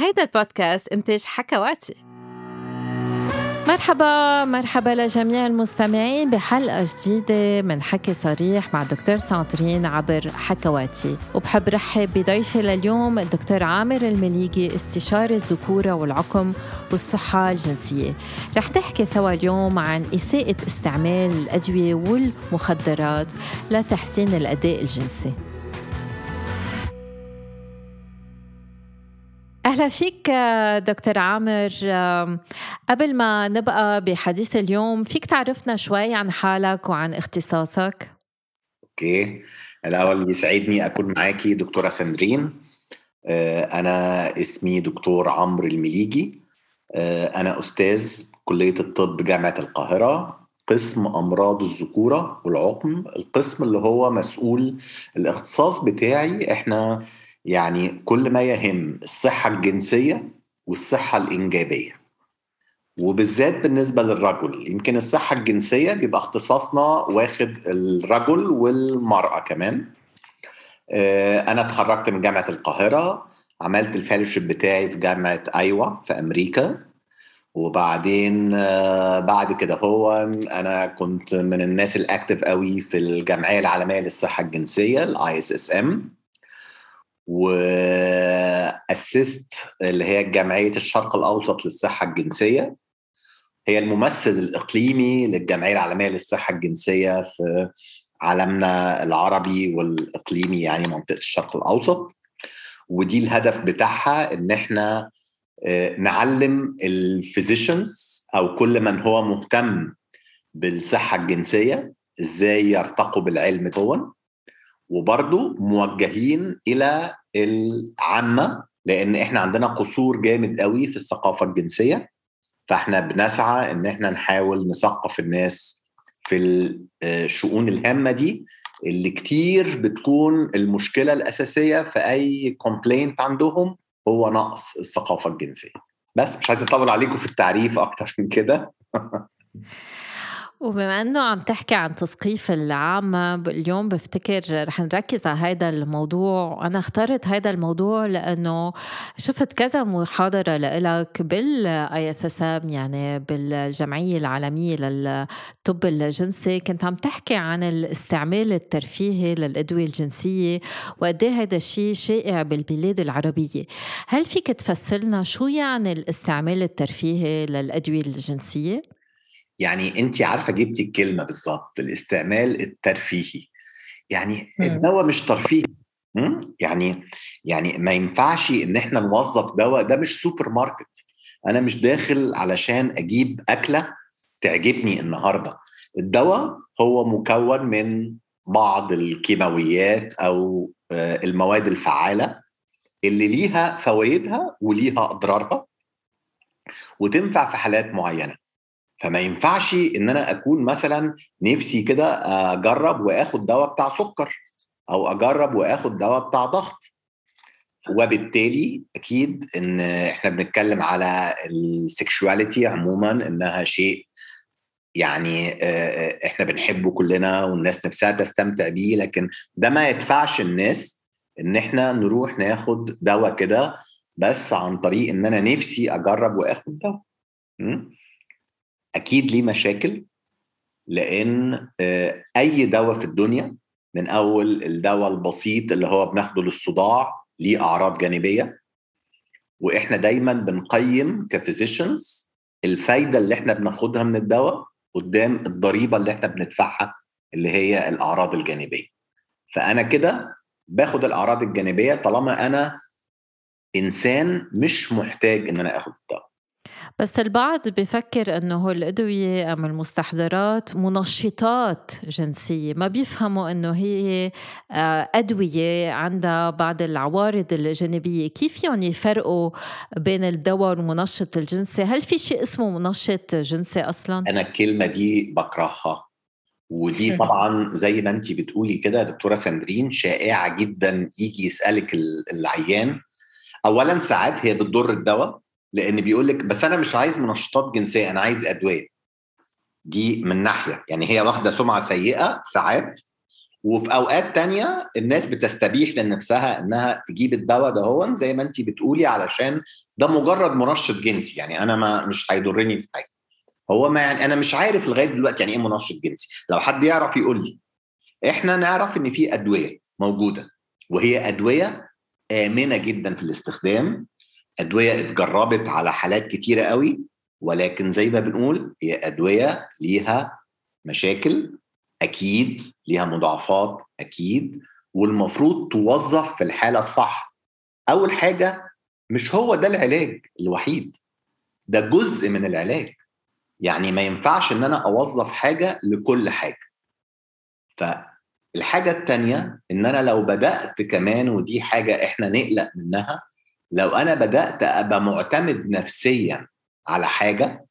هيدا البودكاست إنتاج حكواتي. مرحبا مرحبا لجميع المستمعين بحلقة جديدة من حكي صريح مع دكتور سانترين عبر حكواتي. وبحب رحب بضيفي لليوم الدكتور عامر المليجي استشاري الذكورة والعقم والصحة الجنسية. رح نحكي سوا اليوم عن إساءة استعمال الأدوية والمخدرات لتحسين الأداء الجنسي. أهلا فيك دكتور عامر. قبل ما نبقى بحديث اليوم فيك تعرفنا شوي عن حالك وعن اختصاصك؟ أوكي. الأول بيسعدني أكون معاكي دكتورة سندرين آه، أنا اسمي دكتور عمرو المليجي. آه، أنا أستاذ كلية الطب جامعة القاهرة قسم أمراض الذكورة والعقم القسم اللي هو مسؤول الاختصاص بتاعي. إحنا يعني كل ما يهم الصحة الجنسية والصحة الإنجابية. وبالذات بالنسبة للرجل يمكن الصحة الجنسية بيبقى اختصاصنا واخد الرجل والمرأة كمان. آه، أنا اتخرجت من جامعة القاهرة عملت ال fellowship بتاعي في جامعة أيوة في أمريكا. وبعدين آه، بعد كده هو أنا كنت من الناس ال active قوي في الجمعية العالمية للصحة الجنسية ال ISSM واسست اللي هي جمعية الشرق الأوسط للصحة الجنسية. هي الممثل الإقليمي للجمعية العالمية للصحة الجنسية في عالمنا العربي والإقليمي يعني منطقة الشرق الأوسط. ودي الهدف بتاعها إن إحنا آه، نعلم الفيزيشنز أو كل من هو مهتم بالصحة الجنسية إزاي يرتقوا بالعلم دون. وبرضه موجهين إلى العامة لأن إحنا عندنا قصور جامد قوي في الثقافة الجنسية. فإحنا بنسعى إن إحنا نحاول نثقف الناس في الشؤون الهامة دي اللي كتير بتكون المشكلة الأساسية في أي كومبلينت عندهم هو نقص الثقافة الجنسية. بس مش عايز أطول عليكم في التعريف أكتر من كده. وبما إنه عم تحكي عن تثقيف العامة اليوم بفتكر رح نركز على هذا الموضوع. أنا اخترت هذا الموضوع لأنه شفت كذا محاضرة لإلك بال ISSM يعني بالجمعية العالمية للطب الجنسي. كنت عم تحكي عن الاستعمال الترفيهي للأدوية الجنسية وقد هذا الشيء شائع بالبلاد العربية. هل فيك تفسرنا شو يعني الاستعمال الترفيهي للأدوية الجنسية؟ يعني انت عارفة جبتي الكلمة بالظبط الاستعمال الترفيهي. يعني الدواء مش ترفيهي يعني يعني ما ينفعش إن إحنا نوظف دواء ده مش سوبر ماركت. أنا مش داخل علشان أجيب أكلة تعجبني النهارده. الدواء هو مكون من بعض الكيماويات أو آه، المواد الفعالة اللي ليها فوائدها وليها أضرارها وتنفع في حالات معينة. فما ينفعش إن أنا أكون مثلا نفسي كده أجرب وآخد دواء بتاع سكر أو أجرب وآخد دواء بتاع ضغط. وبالتالي أكيد إن إحنا بنتكلم على السكشواليتي عموما إنها شيء يعني إحنا بنحبه كلنا والناس نفسها تستمتع بيه لكن ده ما يدفعش الناس إن إحنا نروح ناخد دواء كده بس عن طريق إن أنا نفسي أجرب وآخد دواء. أكيد ليه مشاكل لأن آه، أي دواء في الدنيا من أول الدواء البسيط اللي هو بناخده للصداع ليه أعراض جانبية. وإحنا دايما بنقيم كفيزيشنز الفايدة اللي إحنا بناخدها من الدواء قدام الضريبة اللي إحنا بندفعها اللي هي الأعراض الجانبية. فأنا كده باخد الأعراض الجانبية طالما أنا إنسان مش محتاج إن أنا آخد الدواء. بس البعض بفكر إنه الأدوية ام المستحضرات منشطات جنسية. ما بيفهموا إنه هي آه، أدوية عندها بعض العوارض الجانبية. كيف فيهم يفرقوا بين الدواء والمنشط الجنسي هل في شيء اسمه منشط جنسي أصلا؟ أنا الكلمة دي بكرهها. ودي طبعا زي ما انت بتقولي كده دكتورة ساندرين شائعة جدا يجي يسألك العيان. اولا ساعات هي بتضر الدواء لأن بيقول لك بس أنا مش عايز منشطات جنسيه أنا عايز ادويه دي من ناحية. يعني هي واخدة سمعة سيئة ساعات وفي أوقات تانية الناس بتستبيح لنفسها إنها تجيب الدواء ده هو زي ما انت بتقولي علشان ده مجرد منشط جنسي. يعني أنا ما مش هيضرني في حاجة. هو ما يعني أنا مش عارف لغاية دلوقتي يعني إيه منشط جنسي. لو حد يعرف يقول لي إحنا نعرف إن في أدوية موجودة وهي أدوية آمنة جدا في الاستخدام أدوية اتجربت على حالات كتيرة قوي ولكن زي ما بنقول هي أدوية ليها مشاكل أكيد ليها مضاعفات أكيد والمفروض توظف في الحالة الصح. أول حاجة مش هو ده العلاج الوحيد ده جزء من العلاج. يعني ما ينفعش إن أنا أوظف حاجة لكل حاجة. فالحاجة الثانية إن أنا لو بدأت كمان ودي حاجة إحنا نقلق منها لو أنا بدأت أبقى معتمد نفسيا على حاجة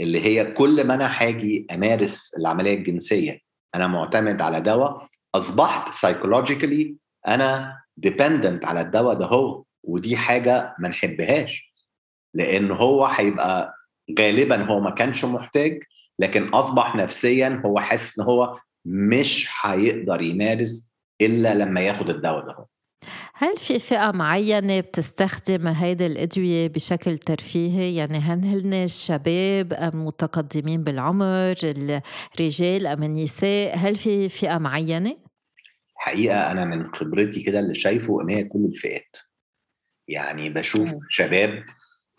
اللي هي كل ما أنا هاجي أمارس العملية الجنسية أنا معتمد على دواء أصبحت سايكولوجيكالي أنا ديبندنت على الدواء ده هو ودي حاجة ما نحبهاش لأن هو هيبقى غالبا هو ما كانش محتاج لكن أصبح نفسيا هو حاسس إن هو مش هيقدر يمارس إلا لما ياخد الدواء ده هو. هل في فئة معينة بتستخدم هيدي الأدوية بشكل ترفيهي؟ يعني هل هن الشباب أم متقدمين بالعمر الرجال أم النساء؟ هل في فئة معينة؟ حقيقة أنا من خبرتي كده اللي شايفه إن هي كل الفئات يعني بشوف م. شباب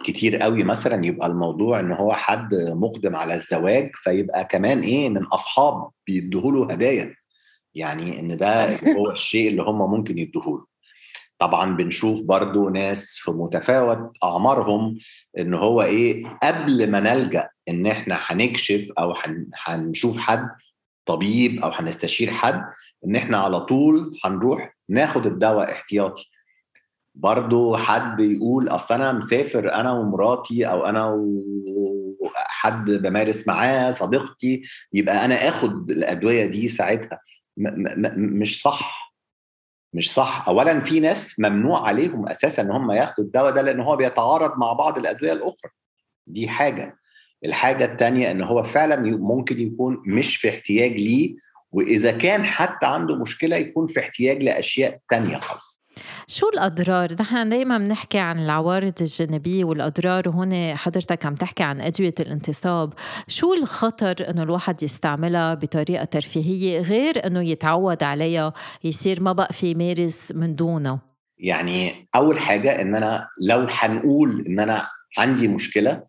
كتير قوي مثلا يبقى الموضوع إن هو حد مقدم على الزواج فيبقى كمان إيه من أصحاب بيدوه هدايا يعني إن ده هو الشيء اللي هم ممكن يدوه طبعا بنشوف برضو ناس في متفاوت أعمارهم إن هو إيه قبل ما نلجأ إن إحنا هنكشف أو هنشوف حد طبيب أو هنستشير حد إن إحنا على طول هنروح ناخد الدواء احتياطي. برضو حد يقول أصل أنا مسافر أنا ومراتي أو أنا وحد بمارس معاه صديقتي يبقى أنا آخد الأدوية دي ساعتها. مش صح. مش صح. اولا في ناس ممنوع عليهم أساسا إن هم ياخدوا الدواء ده لأن هو بيتعارض مع بعض الأدوية الأخرى. دي حاجة. الحاجة الثانية إن هو فعلا ممكن يكون مش في احتياج ليه وإذا كان حتى عنده مشكلة يكون في احتياج لأشياء تانية خالص. شو الأضرار؟ نحن دايما بنحكي عن العوارض الجانبية والأضرار وهون حضرتك عم تحكي عن أدوية الانتصاب. شو الخطر أنه الواحد يستعملها بطريقة ترفيهية غير أنه يتعود عليها يصير ما بقى في يمارس من دونه؟ يعني أول حاجة أن أنا لو حنقول أن أنا عندي مشكلة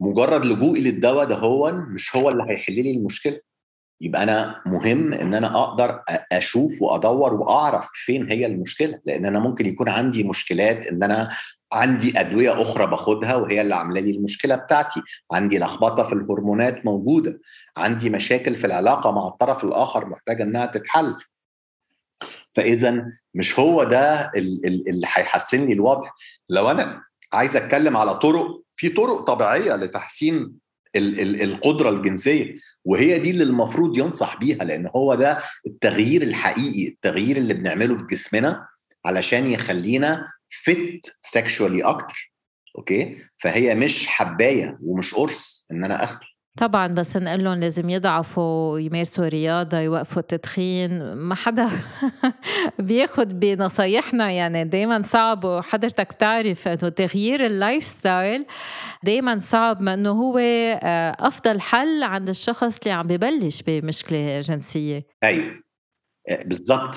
مجرد لجوئي للدواء ده هو مش هو اللي هيحل لي المشكلة. يبقى أنا مهم إن أنا أقدر أشوف وأدور وأعرف فين هي المشكلة لأن أنا ممكن يكون عندي مشكلات إن أنا عندي أدوية أخرى باخدها وهي اللي عاملة لي المشكلة بتاعتي عندي لخبطة في الهرمونات موجودة عندي مشاكل في العلاقة مع الطرف الآخر محتاجة إنها تتحل. فإذا مش هو ده اللي هيحسن لي الوضع. لو أنا عايز أتكلم على طرق في طرق طبيعية لتحسين القدرة الجنسية وهي دي اللي المفروض ينصح بيها لأن هو ده التغيير الحقيقي التغيير اللي بنعمله في جسمنا علشان يخلينا فت سexually أكتر أوكي؟ فهي مش حباية ومش قرص إن أنا أخده. طبعا بس نقول لهم لازم يضعفوا يمارسوا رياضة يوقفوا التدخين. ما حدا بياخد بنصايحنا. يعني دائما صعب وحضرتك بتعرف إنه تغيير ال lifestyle دائما صعب ما إنه هو آه، أفضل حل عند الشخص اللي عم ببلش بمشكلة جنسية. أيوه بالضبط.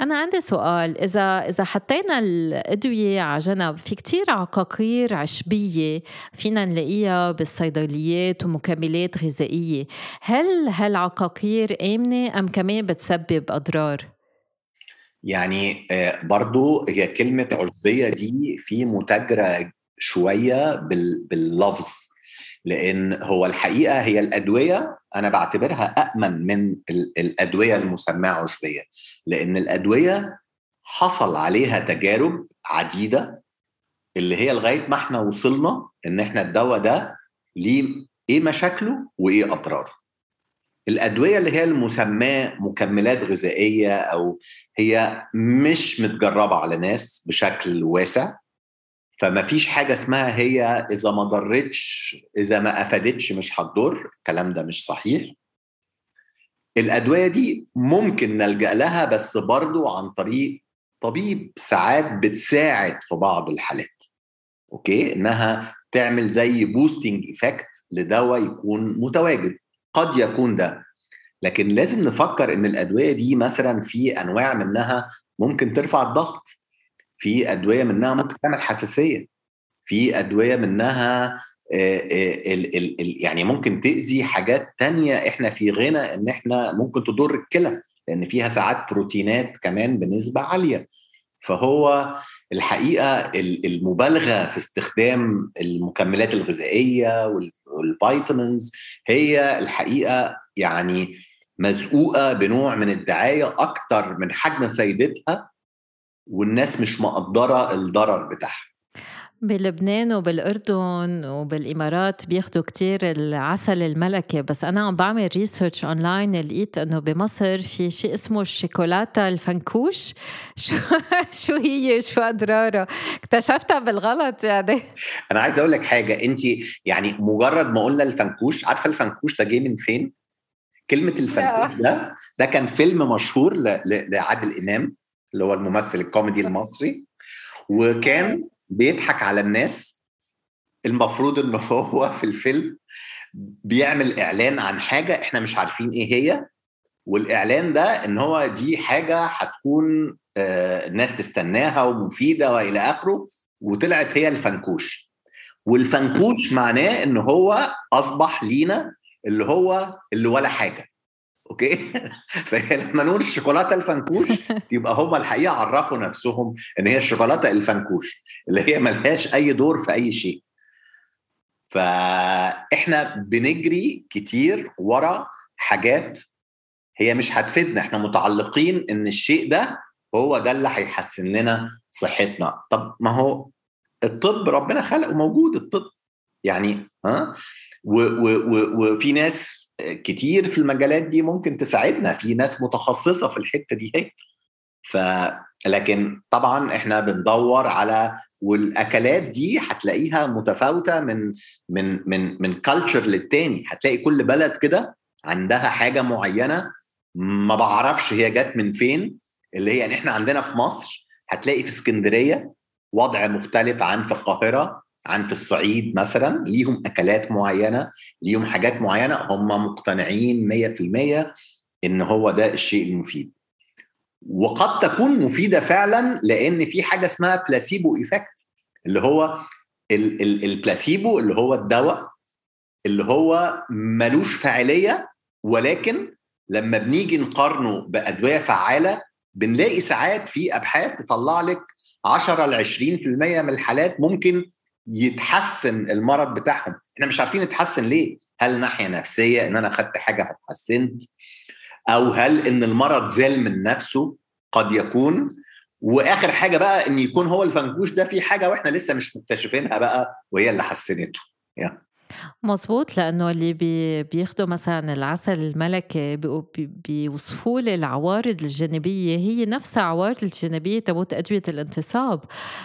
أنا عندي سؤال إذا إذا حطينا الأدوية على جنب في كتير عقاقير عشبية فينا نلاقيها بالصيدليات ومكملات غذائية. هل هالعقاقير آمنة أم كمان بتسبب أضرار؟ يعني آه، برضو هي كلمة عشبية دي في متاجرة شوية باللفظ. لأن هو الحقيقة هي الأدوية أنا بعتبرها امن من الأدوية المسماة عشبية. لأن الأدوية حصل عليها تجارب عديدة اللي هي لغاية ما إحنا وصلنا إن إحنا الدواء ده ليه إيه مشاكله وإيه أضراره. الأدوية اللي هي المسماة مكملات غذائية أو هي مش متجربة على ناس بشكل واسع فما فيش حاجة اسمها هي إذا ما ضرتش إذا ما أفادتش مش هتضر الكلام ده مش صحيح. الأدوية دي ممكن نلجأ لها بس برضو عن طريق طبيب ساعات بتساعد في بعض الحالات. Okay؟ إنها تعمل زي boosting effect لدواء يكون متواجد. قد يكون ده. لكن لازم نفكر إن الأدوية دي مثلا في أنواع منها ممكن ترفع الضغط. في أدوية منها ممكن تعمل حساسية في أدوية منها ال ال يعني ممكن تأذي حاجات تانية إحنا في غنى إن إحنا ممكن تضر الكلى لأن فيها ساعات بروتينات كمان بنسبة عالية. فهو الحقيقة المبالغة في استخدام المكملات الغذائية وال vitamins هي الحقيقة يعني مزقوقة بنوع من الدعاية أكتر من حجم فايدتها والناس مش مقدرة الضرر بتاعها. بلبنان وبالأردن وبالإمارات بياخدوا كتير العسل الملكي بس أنا عم بعمل research online لقيت إنه بمصر في شيء اسمه الشيكولاته الفنكوش. شو شو هي؟ شو أضرارها اكتشفتها بالغلط يعني. أنا عايز أقول لك حاجة أنت يعني مجرد ما قلنا الفنكوش عارفة الفنكوش ده جاي من فين؟ كلمة الفنكوش ده ده كان فيلم مشهور لعادل إمام. اللي هو الممثل الكوميدي المصري وكان بيضحك على الناس. المفروض إن هو في الفيلم بيعمل إعلان عن حاجة إحنا مش عارفين إيه هي والإعلان ده إن هو دي حاجة هتكون آه الناس تستناها ومفيدة وإلى آخره وطلعت هي الفنكوش. والفنكوش معناه إن هو أصبح لينا اللي هو اللي ولا حاجة. أوكي؟ فهي لما نقول الشوكولاته الفنكوش يبقى هم الحقيقة عرفوا نفسهم إن هي الشوكولاته الفنكوش اللي هي ملهاش أي دور في أي شيء. فإحنا بنجري كتير ورا حاجات هي مش هتفيدنا إحنا متعلقين إن الشيء ده هو ده اللي هيحسن لنا صحتنا. طب ما هو الطب ربنا خلقه موجود الطب يعني ها؟ وفي ناس كتير في المجالات دي ممكن تساعدنا. في ناس متخصصة في الحتة دي. هي ف لكن طبعا إحنا بندور على والأكلات دي هتلاقيها متفاوتة من من من من culture للتاني. هتلاقي كل بلد كده عندها حاجة معينة ما بعرفش هي جت من فين. اللي هي يعني إحنا عندنا في مصر هتلاقي في اسكندرية وضع مختلف عن في القاهرة. عن في الصعيد مثلا ليهم أكلات معينة ليهم حاجات معينة هم مقتنعين 100% إن هو ده الشيء المفيد. وقد تكون مفيدة فعلا لأن في حاجة اسمها placebo effect اللي هو البلاسيبو اللي هو الدواء اللي هو ملوش فاعلية ولكن لما بنيجي نقارنه بأدوية فعالة بنلاقي ساعات في أبحاث تطلع لك 10 ل 20% من الحالات ممكن يتحسن المرض بتاعهم. إحنا مش عارفين يتحسن ليه. هل ناحية نفسية إن أنا خدت حاجة فتحسنت أو هل إن المرض زال من نفسه؟ قد يكون. وآخر حاجة بقى إن يكون هو الفنكوش ده في حاجة وإحنا لسه مش مكتشفينها بقى وهي اللي حسنته. يعني. مظبوط لأنه اللي بي بياخدوا مثلا العسل الملكي بيوصفوا لي العوارض الجانبية هي نفسها عوارض الجانبية تبوت أدوية الانتصاب.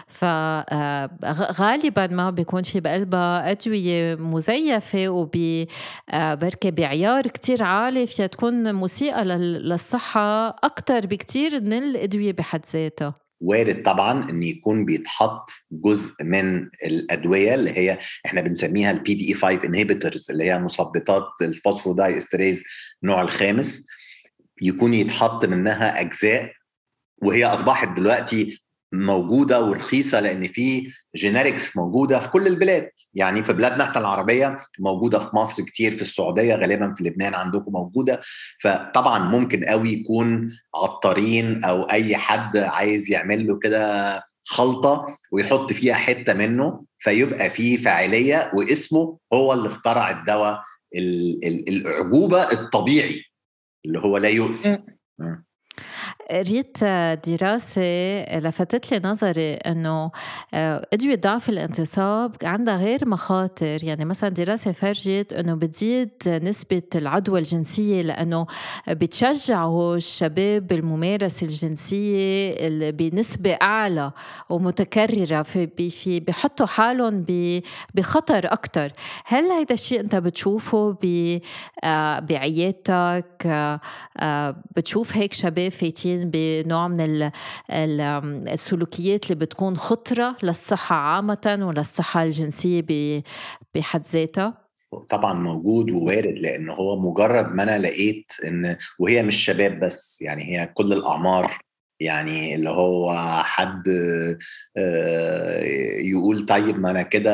فغالبا ما بيكون في بقلبها أدوية مزيفة وبركة بعيار كتير عالي فيها تكون مسيئة للصحة أكتر بكتير من الأدوية بحد ذاتها. وارد طبعا إن يكون بيتحط جزء من الأدوية اللي هي إحنا بنسميها ال PDE 5 inhibitors اللي هي مثبطات ال phosphodiesterase النوع الخامس يكون يتحط منها أجزاء وهي أصبحت دلوقتي موجودة ورخيصة لأن في generics موجودة في كل البلاد. يعني في بلادنا إحنا العربية موجودة في مصر كتير في السعودية غالبا في لبنان عندكم موجودة. فطبعا ممكن قوي يكون عطارين أو أي حد عايز يعمل له كده خلطة ويحط فيها حتة منه فيبقى فيه فاعلية واسمه هو اللي اخترع الدواء الأعجوبة الطبيعي اللي هو لا يؤذي. قريت دراسة لفتت لي نظري إنه آه، أدوية ضعف الانتصاب عندها غير مخاطر. يعني مثلا دراسة فرجت إنه بتزيد نسبة العدوى الجنسية لأنه بتشجعوا الشباب بالممارسة الجنسية بنسبة أعلى ومتكررة في في حالهم بخطر أكتر. هل هيدا الشيء أنت بتشوفه آه، بعيادتك؟ آه، بتشوف هيك شباب فايتين بنوع من السلوكيات اللي بتكون خطرة للصحة عامة وللصحة الجنسية بحد ذاتها؟ طبعا موجود ووارد لأن هو مجرد ما أنا لقيت إن وهي مش شباب بس يعني هي كل الأعمار يعني اللي هو حد آه، يقول طيب ما أنا كده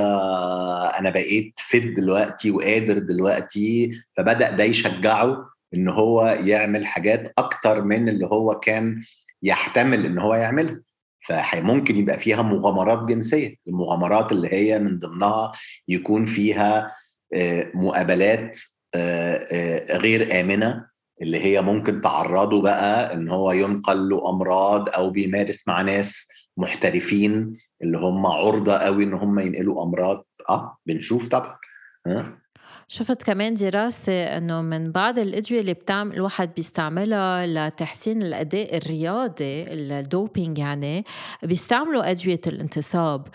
أنا بقيت فت دلوقتي وقادر دلوقتي فبدأ ده يشجعه إن هو يعمل حاجات أكتر من اللي هو كان يحتمل إن هو يعملها. فممكن يبقى فيها مغامرات جنسية. المغامرات اللي هي من ضمنها يكون فيها آه، مقابلات آه، آه، غير آمنة اللي هي ممكن تعرضه بقى إن هو ينقل له أمراض أو بيمارس مع ناس محترفين اللي هم عرضة قوي إن هم ينقلوا أمراض. آه بنشوف طبعا. ها؟ شفت كمان دراسة إنه من بعض الأدوية اللي بتعمل الواحد بيستعملها لتحسين الأداء الرياضي الدوبينج يعني بيستعملوا أدوية الانتصاب.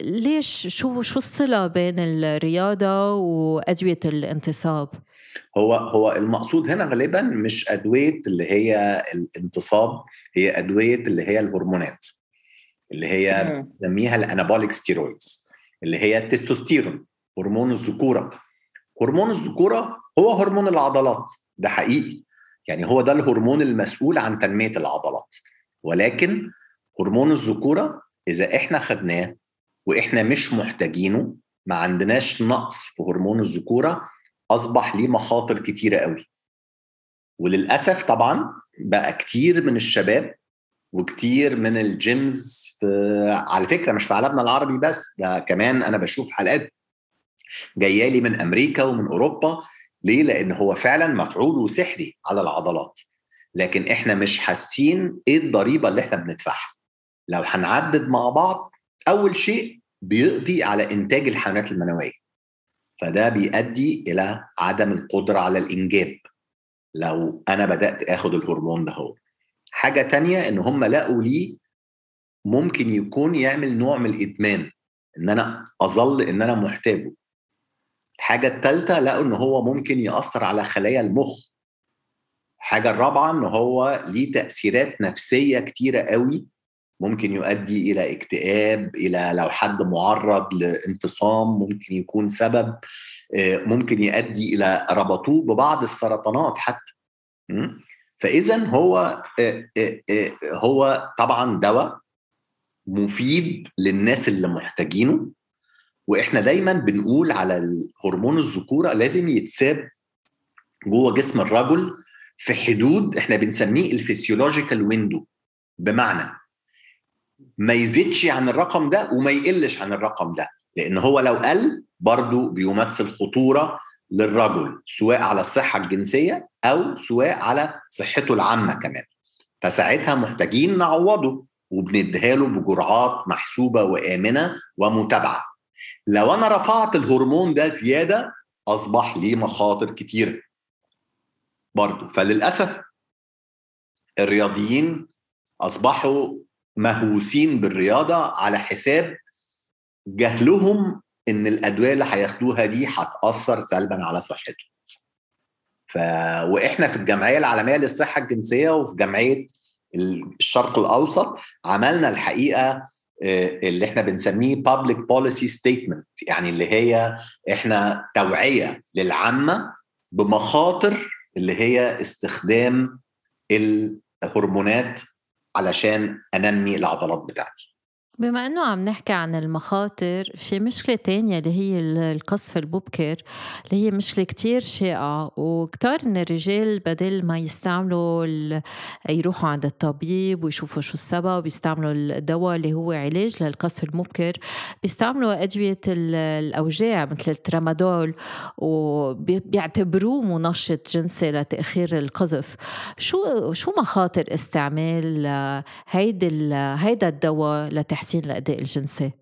ليش؟ شو شو الصلة بين الرياضة وأدوية الانتصاب؟ هو هو المقصود هنا غالبا مش أدوية اللي هي الانتصاب هي أدوية اللي هي الهرمونات اللي هي بنسميها الأنابوليك ستيرويدز اللي هي التستوستيرون هرمون الذكورة. هرمون الذكورة هو هرمون العضلات. ده حقيقي. يعني هو ده الهرمون المسؤول عن تنمية العضلات. ولكن هرمون الذكورة إذا إحنا خدناه وإحنا مش محتاجينه ما عندناش نقص في هرمون الذكورة أصبح ليه مخاطر كتيرة قوي. وللأسف طبعا بقى كتير من الشباب وكتير من الجيمز على فكرة مش في عالمنا العربي بس ده كمان أنا بشوف حلقات جاية لي من أمريكا ومن أوروبا. ليه؟ لأن هو فعلا مفعول سحري على العضلات. لكن إحنا مش حاسين إيه الضريبة اللي إحنا بندفعها. لو هنعدد مع بعض أول شيء بيقضي على إنتاج الحيوانات المنوية. فده بيؤدي إلى عدم القدرة على الإنجاب. لو أنا بدأت آخد الهرمون ده هو. حاجة تانية إن هم لقوا ليه ممكن يكون يعمل نوع من الإدمان. إن أنا أظل إن أنا محتاجه. الحاجة الثالثه لقوا إن هو ممكن يأثر على خلايا المخ. الحاجة الرابعة إن هو ليه تأثيرات نفسية كتيرة قوي ممكن يؤدي إلى اكتئاب إلى لو حد معرض لانفصام ممكن يكون سبب آه، ممكن يؤدي إلى ربطوه ببعض السرطانات حتى. فاذا هو آه، آه، هو طبعا دواء مفيد للناس اللي محتاجينه. وإحنا دايما بنقول على الهرمون الذكورة لازم يتساب جوه جسم الرجل في حدود إحنا بنسميه الفسيولوجيكال ويندو بمعنى ما يزيدش عن الرقم ده وما يقلش عن الرقم ده لأن هو لو قل برضه بيمثل خطورة للرجل سواء على الصحة الجنسية أو سواء على صحته العامة كمان. فساعتها محتاجين نعوضه وبنديها له بجرعات محسوبة وآمنة ومتابعة. لو أنا رفعت الهرمون ده زيادة أصبح ليه مخاطر كتير. برضه فللأسف الرياضيين أصبحوا مهووسين بالرياضة على حساب جهلهم إن الأدوية اللي هياخدوها دي هتأثر سلبا على صحتهم. ف... وإحنا في الجمعية العالمية للصحة الجنسية وفي جمعية الشرق الأوسط عملنا الحقيقة اللي إحنا بنسميه public policy statement يعني اللي هي إحنا توعية للعامة بمخاطر اللي هي استخدام الهرمونات علشان أنمي العضلات بتاعتي. بما إنه عم نحكي عن المخاطر في مشكلة تانية اللي هي القصف المبكر اللي هي مشكلة كتير شائعة وكتار من الرجال بدل ما يستعملوا يروحوا عند الطبيب ويشوفوا شو السبب يستعملوا الدواء اللي هو علاج للقصف المبكر بيستعملوا أدوية الأوجاع مثل الترامادول وبيعتبروه منشط جنسي لتأخير القذف. شو شو مخاطر استعمال هيدا هيدا الدواء لتحسين تحسين الاداء الجنسي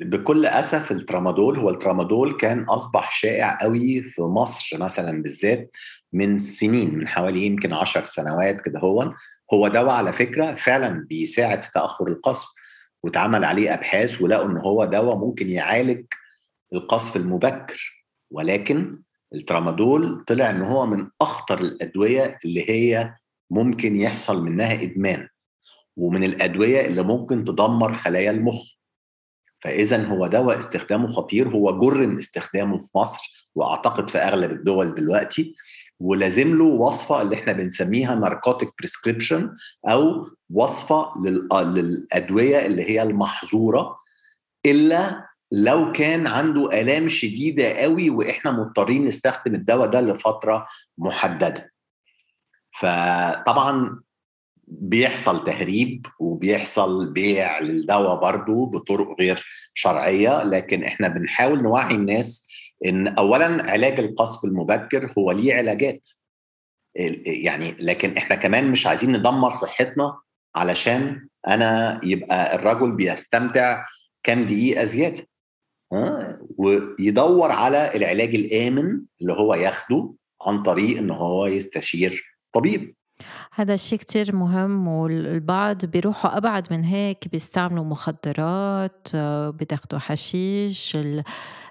بكل أسف الترامادول هو الترامادول كان أصبح شائع قوي في مصر مثلا بالذات من سنين من حوالي يمكن عشر سنوات كده هو. هو دواء على فكرة فعلا بيساعد في تأخر القصف واتعمل عليه أبحاث ولقوا إن هو دواء ممكن يعالج القصف المبكر. ولكن الترامادول طلع إن هو من أخطر الأدوية اللي هي ممكن يحصل منها إدمان. ومن الأدوية اللي ممكن تدمر خلايا المخ. فإذا هو دواء استخدامه خطير هو جرم استخدامه في مصر وأعتقد في أغلب الدول دلوقتي ولازم له وصفة اللي إحنا بنسميها ناركوتيك بريسكريبشن أو وصفة للأدوية اللي هي المحظورة إلا لو كان عنده آلام شديدة قوي وإحنا مضطرين نستخدم الدواء ده لفترة محددة. فطبعا بيحصل تهريب وبيحصل بيع للدواء برضه بطرق غير شرعية لكن إحنا بنحاول نوعي الناس إن اولا علاج القصف المبكر هو ليه علاجات. يعني لكن إحنا كمان مش عايزين ندمر صحتنا علشان أنا يبقى الرجل بيستمتع كام دقيقة زيادة. ها؟ ويدور على العلاج الآمن اللي هو ياخده عن طريق إن هو يستشير طبيب. هذا الشيء كتير مهم والبعض بيروحوا أبعد من هيك بيستعملوا مخدرات بياخدوا حشيش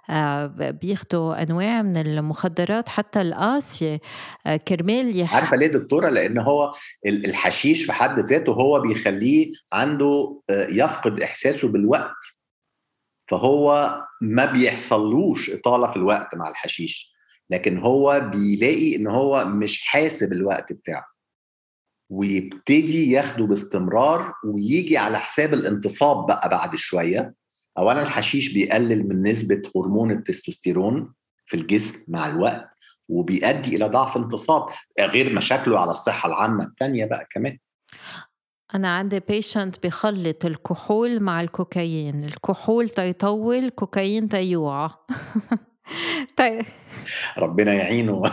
آه، بياخدوا أنواع من المخدرات حتى القاسية آه، كرمال يح... عارفة ليه دكتورة؟ لأن هو الحشيش في حد ذاته هو بيخليه عنده آه، يفقد إحساسه بالوقت. فهو ما بيحصلوش إطالة في الوقت مع الحشيش. لكن هو بيلاقي إن هو مش حاسب الوقت بتاعه. ويبتدي ياخده باستمرار ويجي على حساب الانتصاب بقى بعد شوية. اولا الحشيش بيقلل من نسبة هرمون التستوستيرون في الجسم مع الوقت وبيؤدي إلى ضعف انتصاب غير مشاكله على الصحة العامة الثانية بقى كمان. أنا عندي بيشنت بخلط الكحول مع الكوكايين الكحول تيطول كوكايين تيوعى. طيب. ربنا يعينه.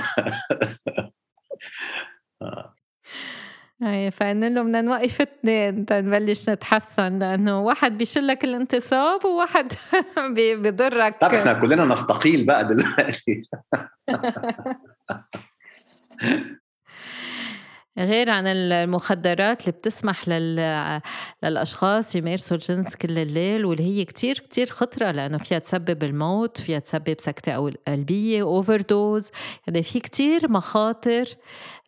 أي فقلنا له بدنا نوقف اثنين. تنبلش نتحسن لأنه واحد بيشلك الانتصاب وواحد بيضرك. طب إحنا كلنا نستقيل بقى دلوقتي. غير عن المخدرات اللي بتسمح لل... للأشخاص يمارسوا الجنس كل الليل واللي هي كتير كتير خطرة لأنه فيها تسبب الموت فيها تسبب سكتة قلبية أوفر دوز يعني في كتير مخاطر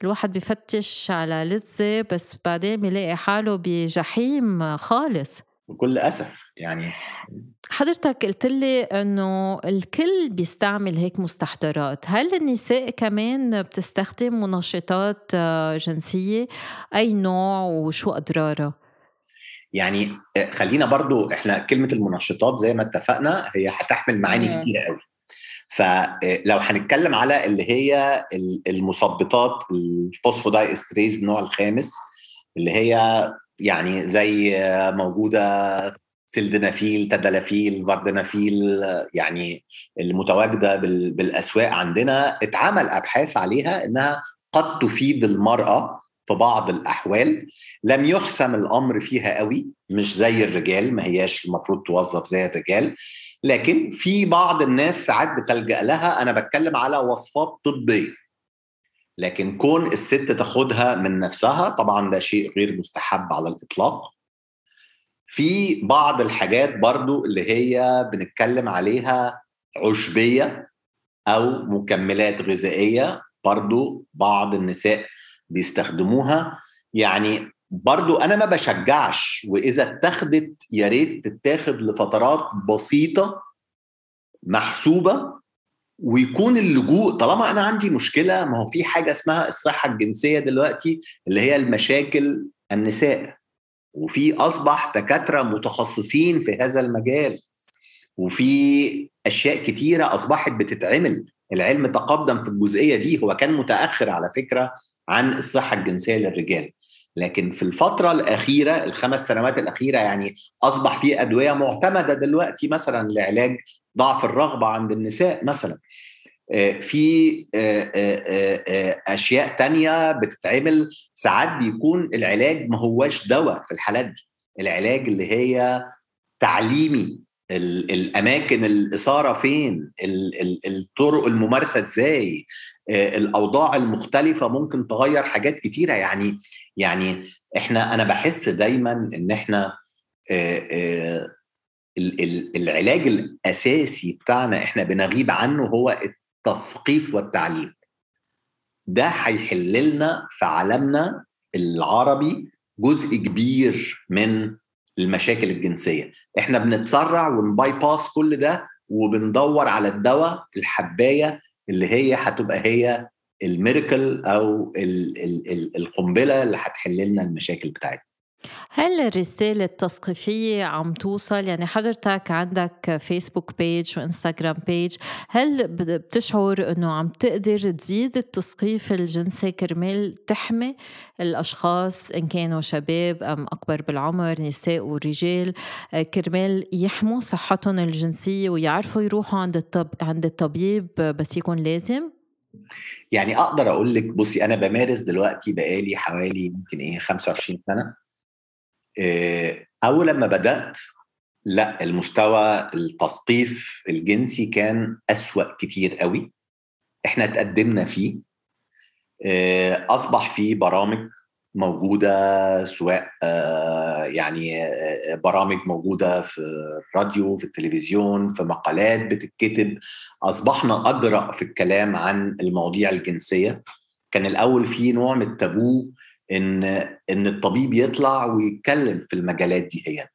الواحد بفتش على لذة بس بعدين بيلاقي حاله بجحيم خالص. بكل أسف يعني. حضرتك قلت لي إنه الكل بيستعمل هيك مستحضرات. هل النساء كمان بتستخدم منشطات آه، جنسية؟ أي نوع وشو أضرارها؟ يعني آه، خلينا برضو إحنا كلمة المنشطات زي ما اتفقنا هي هتحمل معاني كتيره قوي. فلو هنتكلم على اللي هي المثبطات ال phosphodiesterase النوع الخامس اللي هي يعني زي موجودة sildenafil tadalafil vardenafil يعني المتواجدة بالأسواق عندنا اتعمل أبحاث عليها إنها قد تفيد المرأة في بعض الأحوال. لم يحسم الأمر فيها قوي مش زي الرجال ما هياش المفروض توظف زي الرجال. لكن في بعض الناس ساعات بتلجأ لها أنا بتكلم على وصفات طبية. لكن كون الست تاخدها من نفسها طبعا ده شيء غير مستحب على الإطلاق. في بعض الحاجات برضو اللي هي بنتكلم عليها عشبية أو مكملات غذائية برضو بعض النساء بيستخدموها. يعني برضو أنا ما بشجعش وإذا اتخذت يا ريت تتاخد لفترات بسيطة محسوبة ويكون اللجوء طالما أنا عندي مشكلة ما هو في حاجة اسمها الصحة الجنسية دلوقتي اللي هي المشاكل النساء. وفي أصبح دكاترة متخصصين في هذا المجال. وفي أشياء كتيرة أصبحت بتتعمل. العلم تقدم في الجزئية دي هو كان متأخر على فكرة عن الصحة الجنسية للرجال. لكن في الفترة الأخيرة الخمس سنوات الأخيرة يعني أصبح في أدوية معتمدة دلوقتي مثلا لعلاج ضعف الرغبة عند النساء مثلا. في آه، آه، أشياء تانية بتتعمل. ساعات بيكون العلاج ما هواش دواء في الحالات دي. العلاج اللي هي تعليمي. الأماكن الإثارة فين؟ الطرق الممارسة إزاي؟ الأوضاع المختلفة ممكن تغير حاجات كتيرة. يعني يعني إحنا أنا بحس دايما إن إحنا العلاج الأساسي بتاعنا إحنا بنغيب عنه هو التثقيف والتعليم. ده هيحل لنا في عالمنا العربي جزء كبير من المشاكل الجنسية. إحنا بنتسرع ونباي باس كل ده وبندور على الدواء الحباية اللي هي هتبقى هي الميركل أو القنبلة اللي هتحل لنا المشاكل بتاعتنا. هل الرسالة التثقيفية عم توصل يعني حضرتك عندك فيسبوك بيج وانستغرام بيج هل بتشعر إنه عم تقدر تزيد التثقيف الجنسي كرمال تحمي الأشخاص إن كانوا شباب أم أكبر بالعمر نساء ورجال كرمال يحموا صحتهم الجنسية ويعرفوا يروحوا عند الطب عند الطبيب بس يكون لازم؟ يعني أقدر أقول لك بصي أنا بمارس دلوقتي بقالي حوالي يمكن إيه 25 سنة آه، أول لما بدأت لا المستوى التثقيف الجنسي كان أسوأ كتير قوي. إحنا تقدمنا فيه. آه، أصبح في برامج موجودة سواء آه، يعني برامج موجودة في الراديو في التلفزيون في مقالات بتتكتب. أصبحنا أجرأ في الكلام عن المواضيع الجنسية. كان الأول في نوع من التابو إن إن الطبيب يطلع ويتكلم في المجالات دي هي.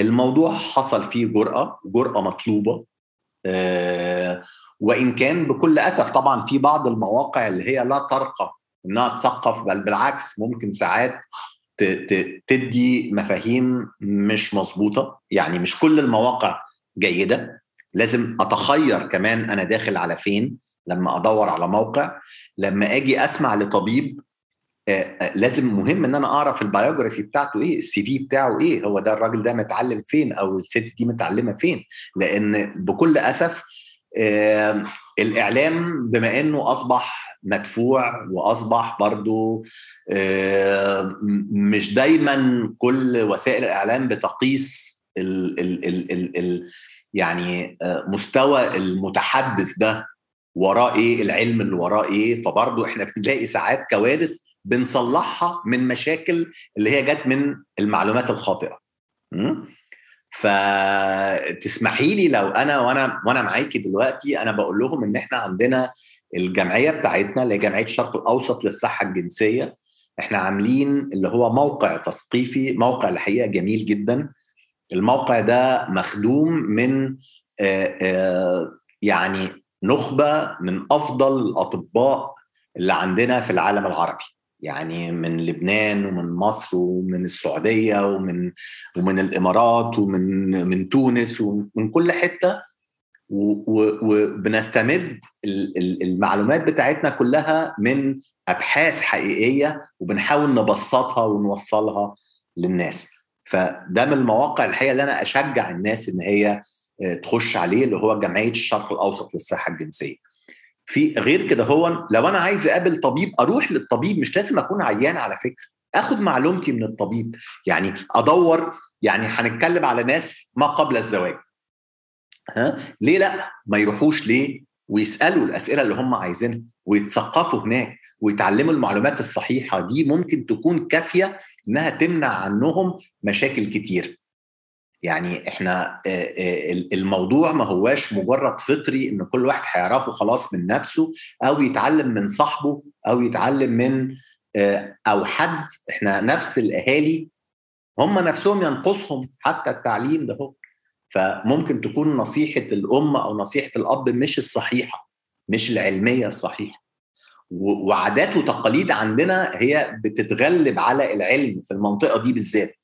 الموضوع حصل فيه جرأة جرأة مطلوبة آه وإن كان بكل أسف طبعا في بعض المواقع اللي هي لا ترقى إنها تثقف بل بالعكس ممكن ساعات تدي مفاهيم مش مظبوطة. يعني مش كل المواقع جيدة. لازم أتخير كمان أنا داخل على فين لما أدور على موقع. لما أجي أسمع لطبيب لازم مهم إن أنا أعرف ال biography بتاعته إيه ال CV بتاعه إيه هو ده الراجل ده متعلم فين أو الست دي متعلمة فين. لأن بكل أسف الإعلام بما إنه أصبح مدفوع وأصبح برضو مش دايما كل وسائل الإعلام بتقيس ال ال ال ال ال يعني آه، مستوى المتحدث ده وراه إيه العلم اللي وراه إيه. فبرضه إحنا بنلاقي ساعات كوارث بنصلحها من مشاكل اللي هي جت من المعلومات الخاطئة. فتسمحي لي لو أنا وأنا وأنا معاكي دلوقتي أنا بقول لهم إن إحنا عندنا الجمعية بتاعتنا اللي هي جمعية الشرق الأوسط للصحة الجنسية. إحنا عاملين اللي هو موقع تثقيفي موقع الحقيقة جميل جدا. الموقع ده مخدوم من آآ آآ يعني نخبة من أفضل الأطباء اللي عندنا في العالم العربي. يعني من لبنان ومن مصر ومن السعودية ومن ومن الإمارات ومن من تونس ومن كل حتة وبنستمد المعلومات بتاعتنا كلها من أبحاث حقيقية وبنحاول نبسطها ونوصلها للناس. فده من المواقع الحقيقة اللي أنا أشجع الناس إن هي آه، تخش عليه اللي هو جمعية الشرق الأوسط للصحة الجنسية. في غير كده هو لو أنا عايز أقابل طبيب أروح للطبيب مش لازم أكون عيان على فكرة آخد معلومتي من الطبيب يعني أدور يعني هنتكلم على ناس ما قبل الزواج. ها؟ ليه لأ؟ ما يروحوش ليه؟ ويسألوا الأسئلة اللي هم عايزينها ويتثقفوا هناك ويتعلموا المعلومات الصحيحة دي ممكن تكون كافية إنها تمنع عنهم مشاكل كتير. يعني إحنا الموضوع ما هواش مجرد فطري إن كل واحد هيعرفه خلاص من نفسه أو يتعلم من صاحبه أو يتعلم من أو حد. إحنا نفس الأهالي هم نفسهم ينقصهم حتى التعليم ده هو. فممكن تكون نصيحة الأم أو نصيحة الأب مش الصحيحة مش العلمية الصحيحة. وعادات وتقاليد عندنا هي بتتغلب على العلم في المنطقة دي بالذات.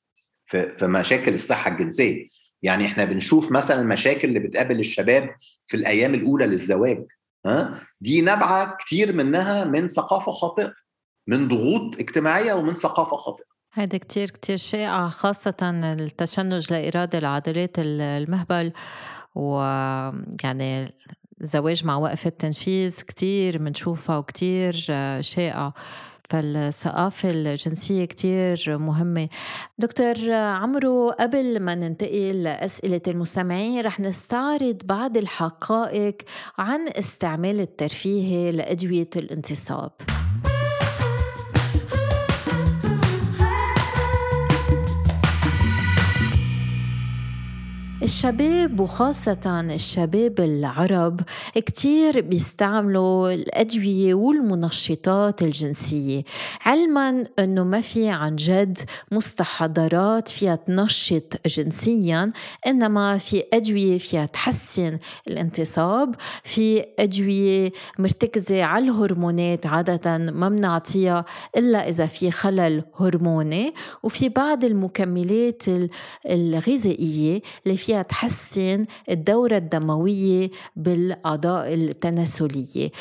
في مشاكل الصحة الجنسية. يعني إحنا بنشوف مثلا المشاكل اللي بتقابل الشباب في الأيام الأولى للزواج ها؟ دي نابعة كتير منها من ثقافة خاطئة من ضغوط اجتماعية ومن ثقافة خاطئة. هيدا كتير كتير شائع خاصة التشنج لإرادة العضلات المهبل. ويعني الزواج مع وقف التنفيذ كتير بنشوفها وكتير شائعة فالثقافة الجنسية كتير مهمة. دكتور عمرو قبل ما ننتقل لأسئلة المستمعين رح نستعرض بعض الحقائق عن استعمال الترفيه لأدوية الانتصاب. الشباب وخاصة الشباب العرب كتير بيستعملوا الأدوية والمنشطات الجنسية علما أنه ما في عن جد مستحضرات فيها تنشط جنسيا إنما في أدوية فيها تحسن الانتصاب في أدوية مرتكزة على الهرمونات عادة ما بنعطيها إلا إذا في خلل هرموني وفي بعض المكملات الغذائية اللي فيها تحسن الدورة الدموية بالأعضاء التناسلية.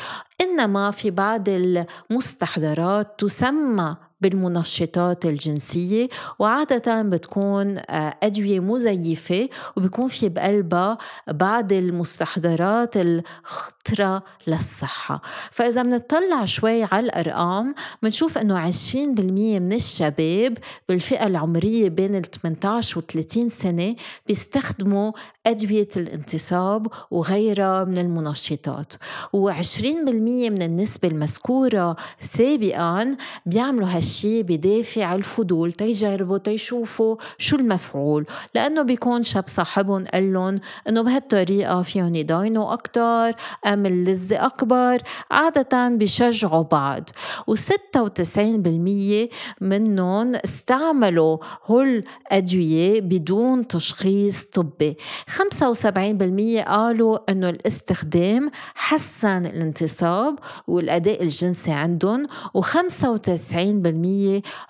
إنما في بعض المستحضرات تسمى بالمنشطات الجنسية وعادة بتكون آه، أدوية مزيفة وبيكون في بقلبها بعض المستحضرات الخطرة للصحة. فإذا بنطلع شوي على الأرقام بنشوف أنه 20% من الشباب بالفئة العمرية بين ال 18 و 30 سنة بيستخدموا أدوية الانتصاب وغيرها من المنشطات. و20% من النسبة المذكورة سابقا بيعملوا هالشي بدافع الفضول تيجربوا تيشوفوا شو المفعول. لأنه بيكون شاب صاحبهم قال لهم إنه بهالطريقة فيهم يداينوا أكتر أم اللذة أكبر عادة بيشجعوا بعض. و96% منهم استعملوا هول أدوية بدون تشخيص طبي. 75% قالوا إنه الاستخدام حسن الانتصاب والأداء الجنسي عندهم. و95%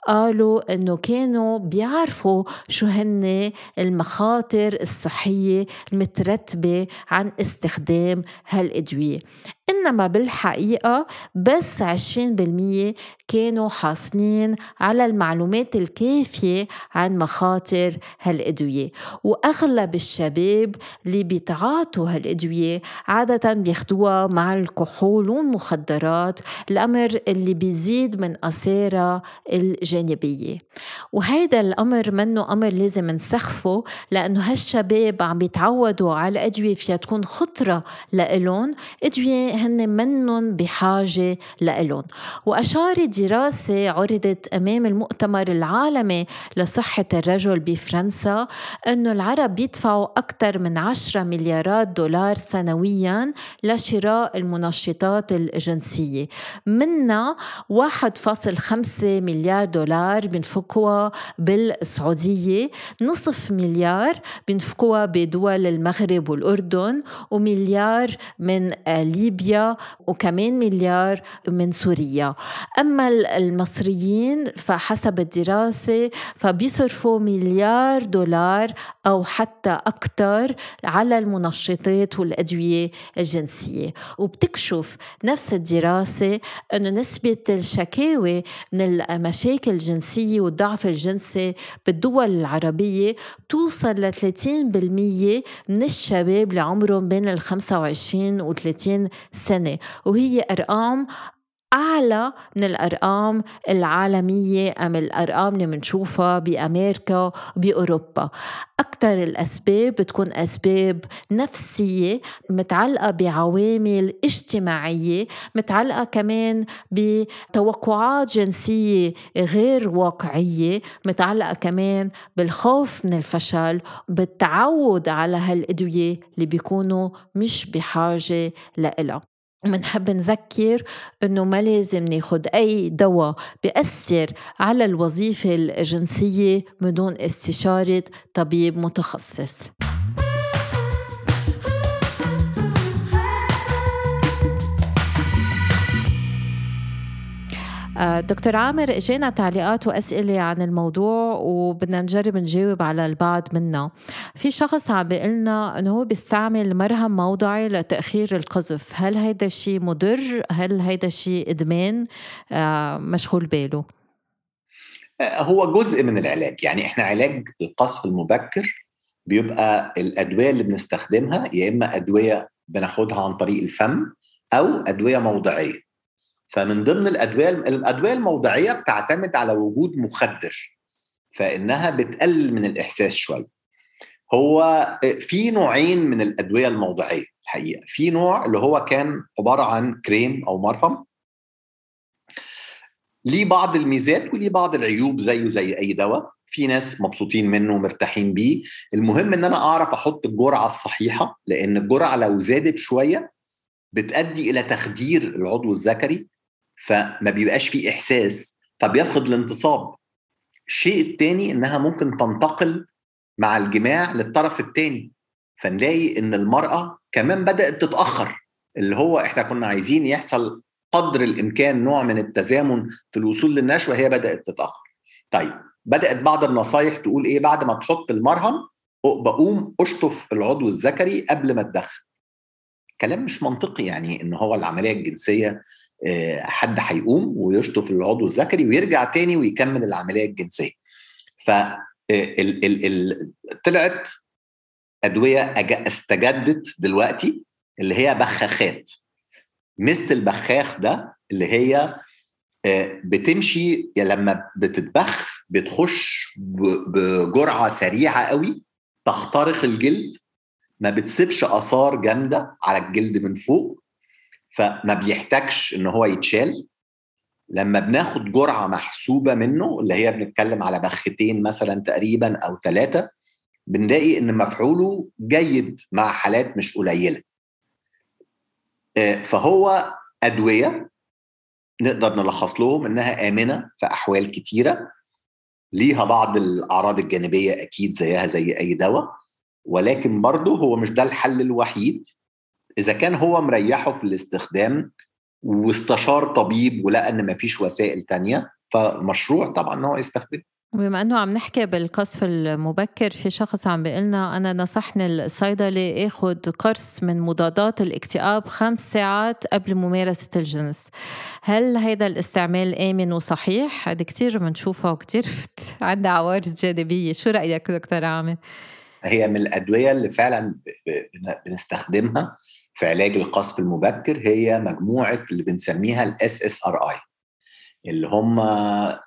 قالوا إنه كانوا بيعرفوا شو هن المخاطر الصحية المترتبة عن استخدام هالأدوية. إنما بالحقيقة بس 20% كانوا حاصلين على المعلومات الكافية عن مخاطر هالأدوية. وأغلب الشباب اللي بيتعاطوا هالأدوية عادة بياخدوها مع الكحول والمخدرات الأمر اللي بيزيد من أثارها الجانبية. وهيدا الأمر منه أمر لازم نسخفه لأنه هالشباب عم بيتعودوا على أدوية فيها تكون خطرة لإلهم. أدوية هن منن بحاجة لإلهم وأشارت دراسة عرضت أمام المؤتمر العالمي لصحة الرجل بفرنسا أنه العرب بيدفعوا أكثر من 10 مليارات دولار سنويا لشراء المنشطات الجنسية منها 1.5 مليار دولار بنفقوها بالسعودية نصف مليار بنفقوها بدول المغرب والأردن ومليار من ليبيا وكمان مليار من سوريا. أما المصريين فحسب الدراسة فبيصرفوا مليار دولار أو حتى أكثر على المنشطات والأدوية الجنسية. وبتكشف نفس الدراسة أنه نسبة الشكاوي من المشاكل الجنسية والضعف الجنسي بالدول العربية توصل ل 30% من الشباب اللي عمرهم بين ال 25 و 30 سنة وهي أرقام أعلى من الأرقام العالمية أم الأرقام اللي بنشوفها بأمريكا وبأوروبا. أكثر الأسباب بتكون أسباب نفسية متعلقة بعوامل اجتماعية متعلقة كمان بتوقعات جنسية غير واقعية متعلقة كمان بالخوف من الفشل بالتعود على هالأدوية اللي بيكونوا مش بحاجة لإلها. ومنحب نذكر إنه ما لازم ناخد أي دواء بيأثر على الوظيفة الجنسية بدون استشارة طبيب متخصص. دكتور عامر إجينا تعليقات وأسئلة عن الموضوع وبدنا نجرب نجاوب على البعض منها في شخص عم بيقلنا انه هو بيستعمل مرهم موضعي لتأخير القذف. هل هيدا الشيء مضر؟ هل هيدا الشيء إدمان؟ آه، مشغول باله. هو جزء من العلاج. يعني إحنا علاج القصف المبكر بيبقى الأدوية اللي بنستخدمها يا إما أدوية بناخدها عن طريق الفم أو أدوية موضعية. فمن ضمن الأدوية الأدوية الموضعية بتعتمد على وجود مخدر فإنها بتقلل من الإحساس شوية. هو في نوعين من الأدوية الموضعية الحقيقة. في نوع اللي هو كان عبارة عن كريم أو مرهم. ليه بعض الميزات وليه بعض العيوب زيه زي أي دواء. في ناس مبسوطين منه ومرتاحين بيه. المهم إن أنا أعرف أحط الجرعة الصحيحة لأن الجرعة لو زادت شوية بتؤدي إلى تخدير العضو الذكري فما بيبقاش فيه إحساس. فبيفقد الانتصاب. الشيء الثاني إنها ممكن تنتقل مع الجماع للطرف الثاني فنلاقي إن المرأة كمان بدأت تتأخر. اللي هو إحنا كنا عايزين يحصل قدر الإمكان نوع من التزامن في الوصول للنشوة هي بدأت تتأخر. طيب بدأت بعض النصايح تقول إيه؟ بعد ما تحط المرهم بقوم أشطف العضو الذكري قبل ما تدخل كلام مش منطقي يعني إن هو العملية الجنسية حد هيقوم ويشطف العضو الذكري ويرجع تاني ويكمل العملية الجنسية. ف آه، طلعت أدوية استجدت دلوقتي اللي هي بخاخات. مثل البخاخ ده اللي هي آه، بتمشي لما بتتبخ بتخش بجرعة سريعة قوي تخترق الجلد ما بتسيبش آثار جامدة على الجلد من فوق فما بيحتاجش إن هو يتشال. لما بناخد جرعة محسوبة منه اللي هي بنتكلم على بختين مثلا تقريبا أو ثلاثة بنلاقي إن مفعوله جيد مع حالات مش قليلة. آه، فهو أدوية نقدر نلخص لهم إنها آمنة في أحوال كتيرة. ليها بعض الأعراض الجانبية أكيد زيها زي أي دواء ولكن برضه هو مش ده الحل الوحيد. إذا كان هو مريحه في الاستخدام واستشار طبيب ولقى إن مفيش وسائل تانية فمشروع طبعا إن هو يستخدمه. بما إنه عم نحكي بالقذف المبكر في شخص عم بيقلنا أنا نصحني الصيدلي اخذ قرص من مضادات الاكتئاب خمس ساعات قبل ممارسة الجنس. هل هيدا الاستعمال آمن وصحيح؟ هذا كثير بنشوفها وكثير عندها عوارض جانبيه شو رأيك دكتور عمرو؟ هي من الأدوية اللي فعلا بنستخدمها. في علاج القذف المبكر هي مجموعة اللي بنسميها ال SSRI اللي هم آه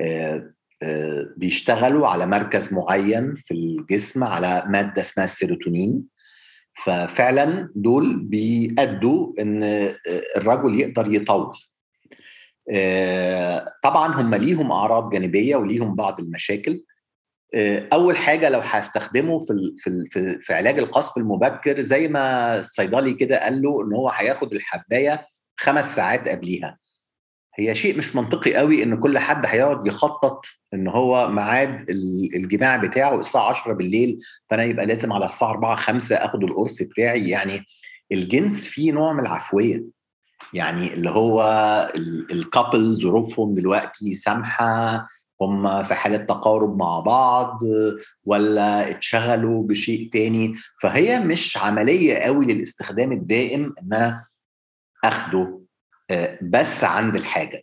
آه، آه، بيشتغلوا على مركز معين في الجسم على مادة اسمها السيروتونين. ففعلا دول بيأدوا إن الرجل يقدر يطول. طبعا هم ليهم أعراض جانبية وليهم بعض المشاكل أول حاجة لو هستخدمه في في في علاج القصف المبكر زي ما الصيدلي كده قال له إن هو هياخد الحباية خمس ساعات قبليها. هي شيء مش منطقي قوي إن كل حد هيقعد يخطط إن هو ميعاد الجماع بتاعه الساعة 10 بالليل فأنا يبقى لازم على الساعة 4 5 آخد القرص بتاعي. يعني الجنس فيه نوع من العفوية. يعني اللي هو الكابل ظروفهم دلوقتي سامحة هم في حالة تقارب مع بعض ولا اتشغلوا بشيء تاني. فهي مش عملية قوي للاستخدام الدائم إن أنا آخده آه، بس عند الحاجة.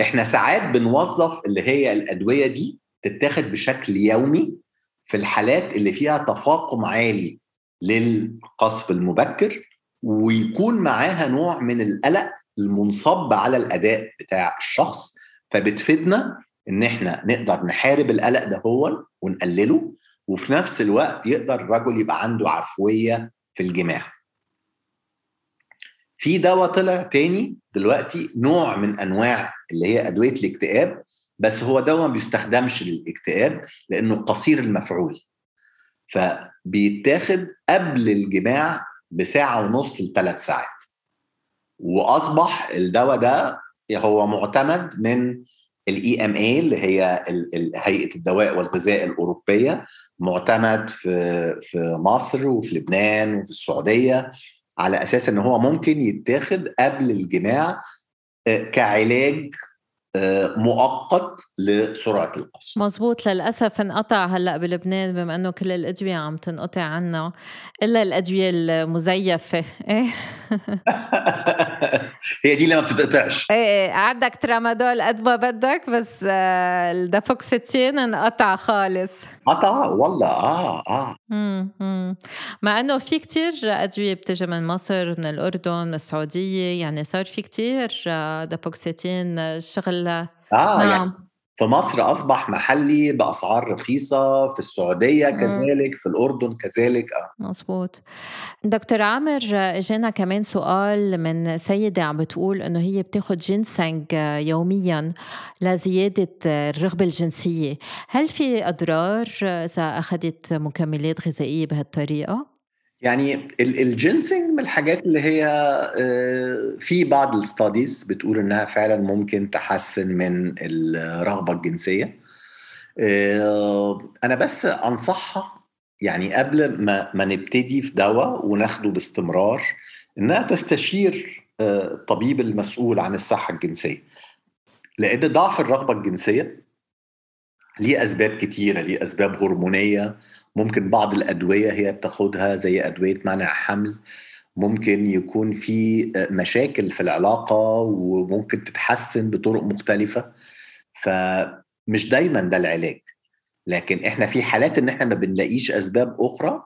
إحنا ساعات بنوظف اللي هي الأدوية دي تتاخد بشكل يومي في الحالات اللي فيها تفاقم عالي للقصف المبكر ويكون معاها نوع من القلق المنصب على الأداء بتاع الشخص فبتفيدنا إن إحنا نقدر نحارب القلق ده هو ونقلله وفي نفس الوقت يقدر الرجل يبقى عنده عفوية في الجماع. في دواء طلع تاني دلوقتي نوع من أنواع اللي هي أدوية الاكتئاب بس هو دواء ما بيستخدمش للاكتئاب لأنه قصير المفعول. فبيتاخد قبل الجماع بساعة ونص لثلاث ساعات. وأصبح الدواء ده هو معتمد من ال EMA اللي هي هيئة الدواء والغذاء الأوروبية معتمد في في مصر وفي لبنان وفي السعودية على أساس إن هو ممكن يتاخد قبل الجماع كعلاج مؤقت لسرعة القذف مزبوط للأسف انقطع هلأ بلبنان بما إنه كل الادويه عم تنقطع عنا إلا الادويه المزيفة. هي دي اللي ما بتتقطعش. إيه إيه. عندك ترامادول قد ما بدك بس آه، الدافوكسيتين انقطع خالص. قطع؟ والله. آه آه. مع إنه في كتير أدوية بتجي من مصر من الأردن من السعودية يعني صار في كتير آه، دافوكسيتين شغل آه نعم. يعني في مصر أصبح محلي بأسعار رخيصة في السعودية كذلك في الأردن كذلك آه. مظبوط. دكتور عمرو اجانا كمان سؤال من سيدة عم بتقول إنه هي بتاخذ جينسنج يوميا لزيادة الرغبة الجنسية. هل في أضرار إذا أخذت مكملات غذائية بهالطريقة؟ يعني الجينسينج من الحاجات اللي هي آه، في بعض ال studies بتقول إنها فعلا ممكن تحسن من الرغبة الجنسية. آه، أنا بس أنصحها يعني قبل ما ما نبتدي في دواء وناخده باستمرار إنها تستشير الطبيب آه، المسؤول عن الصحة الجنسية. لأن ضعف الرغبة الجنسية ليه أسباب كتيرة ليه أسباب هرمونية ممكن بعض الأدوية هي بتاخدها زي أدوية منع حمل ممكن يكون في مشاكل في العلاقة وممكن تتحسن بطرق مختلفة. فمش دايما ده العلاج لكن إحنا في حالات إن إحنا ما بنلاقيش أسباب أخرى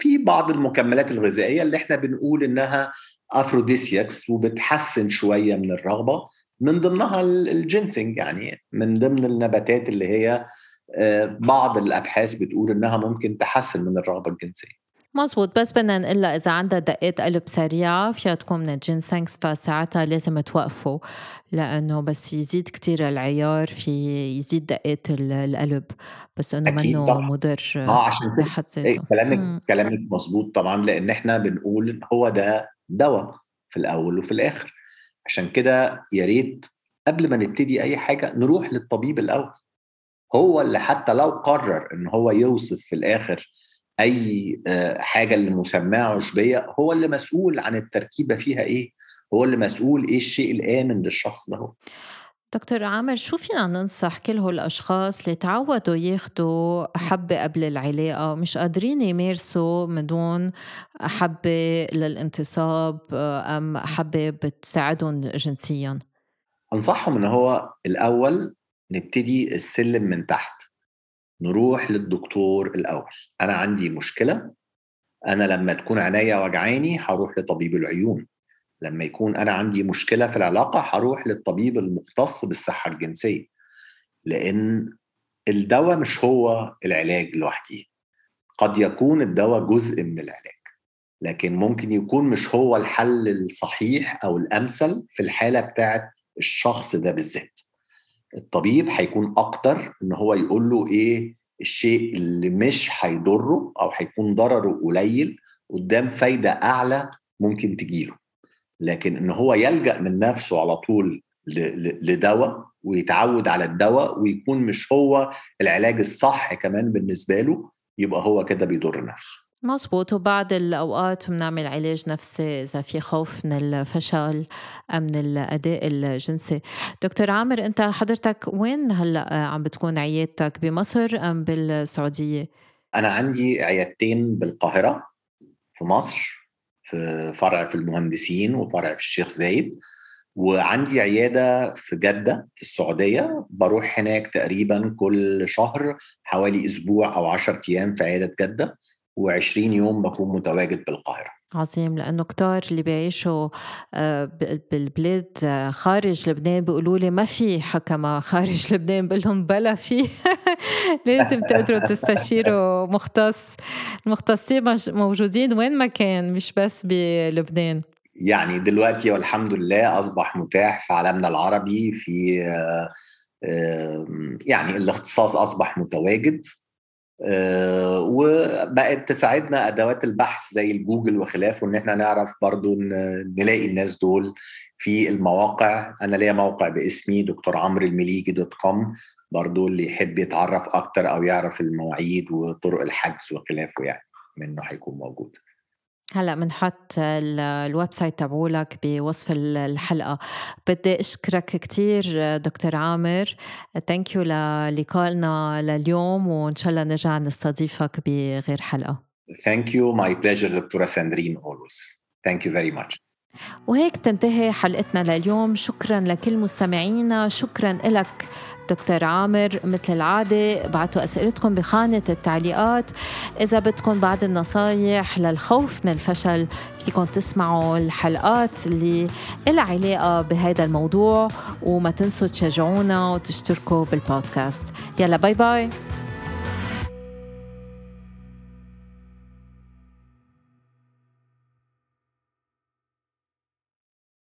في بعض المكملات الغذائية اللي إحنا بنقول إنها aphrodisiacs وبتحسن شوية من الرغبة من ضمنها الجنسنج يعني من ضمن النباتات اللي هي بعض الأبحاث بتقول إنها ممكن تحسن من الرغبة الجنسية. مزبوط بس بدنا نقول إذا عندها دقات قلب سريعه فيها تكون من الجينسينغ فساعتها لازم توقفوا لأنه بس يزيد كتير العيار في يزيد دقات القلب بس إنه منه مضر آه عشان بحد إيه، ذاته. كلامك كلامك مزبوط طبعا لأن إحنا بنقول هو ده دواء في الأول وفي الآخر. عشان كده يا ريت قبل ما نبتدي أي حاجة نروح للطبيب الأول. هو اللي حتى لو قرر إن هو يوصف في الآخر أي آه، حاجة اللي مسماها عشبيه هو اللي مسؤول عن التركيبة فيها إيه؟ هو اللي مسؤول إيه الشيء الآمن للشخص ده دكتور عامر شو فينا ننصح كل هول الأشخاص اللي تعودوا ياخدوا حبة قبل العلاقة؟ مش قادرين يمارسوا من دون حبة للانتصاب آه، أم حبة بتساعدهم جنسيا؟ أنصحهم إن هو الأول نبتدي السلم من تحت. نروح للدكتور الأول. أنا عندي مشكلة. أنا لما تكون عينيا وجعاني هروح لطبيب العيون. لما يكون أنا عندي مشكلة في العلاقة هروح للطبيب المختص بالصحة الجنسية. لأن الدواء مش هو العلاج لوحده. قد يكون الدواء جزء من العلاج. لكن ممكن يكون مش هو الحل الصحيح أو الأمثل في الحالة بتاعت الشخص ده بالذات. الطبيب هيكون أقدر إن هو يقول له إيه الشيء اللي مش هيضره أو هيكون ضرره قليل قدام فايدة أعلى ممكن تجيله. لكن إن هو يلجأ من نفسه على طول لدواء ويتعود على الدواء ويكون مش هو العلاج الصح كمان بالنسبة له يبقى هو كده بيضر نفسه. مزبوط. وبعض الأوقات بنعمل علاج نفسي إذا في خوف من الفشل من الأداء الجنسي. دكتور عامر أنت حضرتك وين هلأ عم بتكون عيادتك؟ بمصر أم بالسعودية؟ أنا عندي عيادتين بالقاهرة في مصر في فرع في المهندسين وفرع في الشيخ زايد. وعندي عيادة في جدة في السعودية. بروح هناك تقريبا كل شهر حوالي أسبوع أو عشر أيام في عيادة جدة. و20 يوم بكون متواجد بالقاهرة. عظيم لأنه كتار اللي بيعيشوا آه، بالبلاد آه، خارج لبنان بيقولوا لي ما في حكمة خارج لبنان بقول لهم بلا في. لازم تقدروا تستشيروا مختص المختصين موجودين وين ما كان مش بس بلبنان. يعني دلوقتي والحمد لله أصبح متاح في عالمنا العربي في آه، يعني الاختصاص أصبح متواجد. وبقت تساعدنا أدوات البحث زي الجوجل وخلافه إن إحنا نعرف برضو نلاقي الناس دول في المواقع. أنا ليا موقع باسمي دكتور عمرو المليجي dot com برضو اللي يحب يتعرف أكتر أو يعرف المواعيد وطرق الحجز وخلافه يعني منه هيكون موجود. هلا بنحط ال website تبعولك بوصف الحلقة. بدي أشكرك كثير دكتور عمرو. thank you للقائنا لليوم وإن شاء الله نرجع نستضيفك بغير حلقة. thank you my pleasure دكتورة ساندرين always thank you very much وهيك بتنتهي حلقتنا لليوم. شكرا لكل مستمعينا. شكرا لك دكتور عامر مثل العادة بعتوا أسئلتكم بخانة التعليقات. إذا بدكم بعض النصايح للخوف من الفشل فيكم تسمعوا الحلقات اللي لها علاقة بهذا الموضوع وما تنسوا تشجعونا وتشتركوا بالبودكاست. يلا باي باي.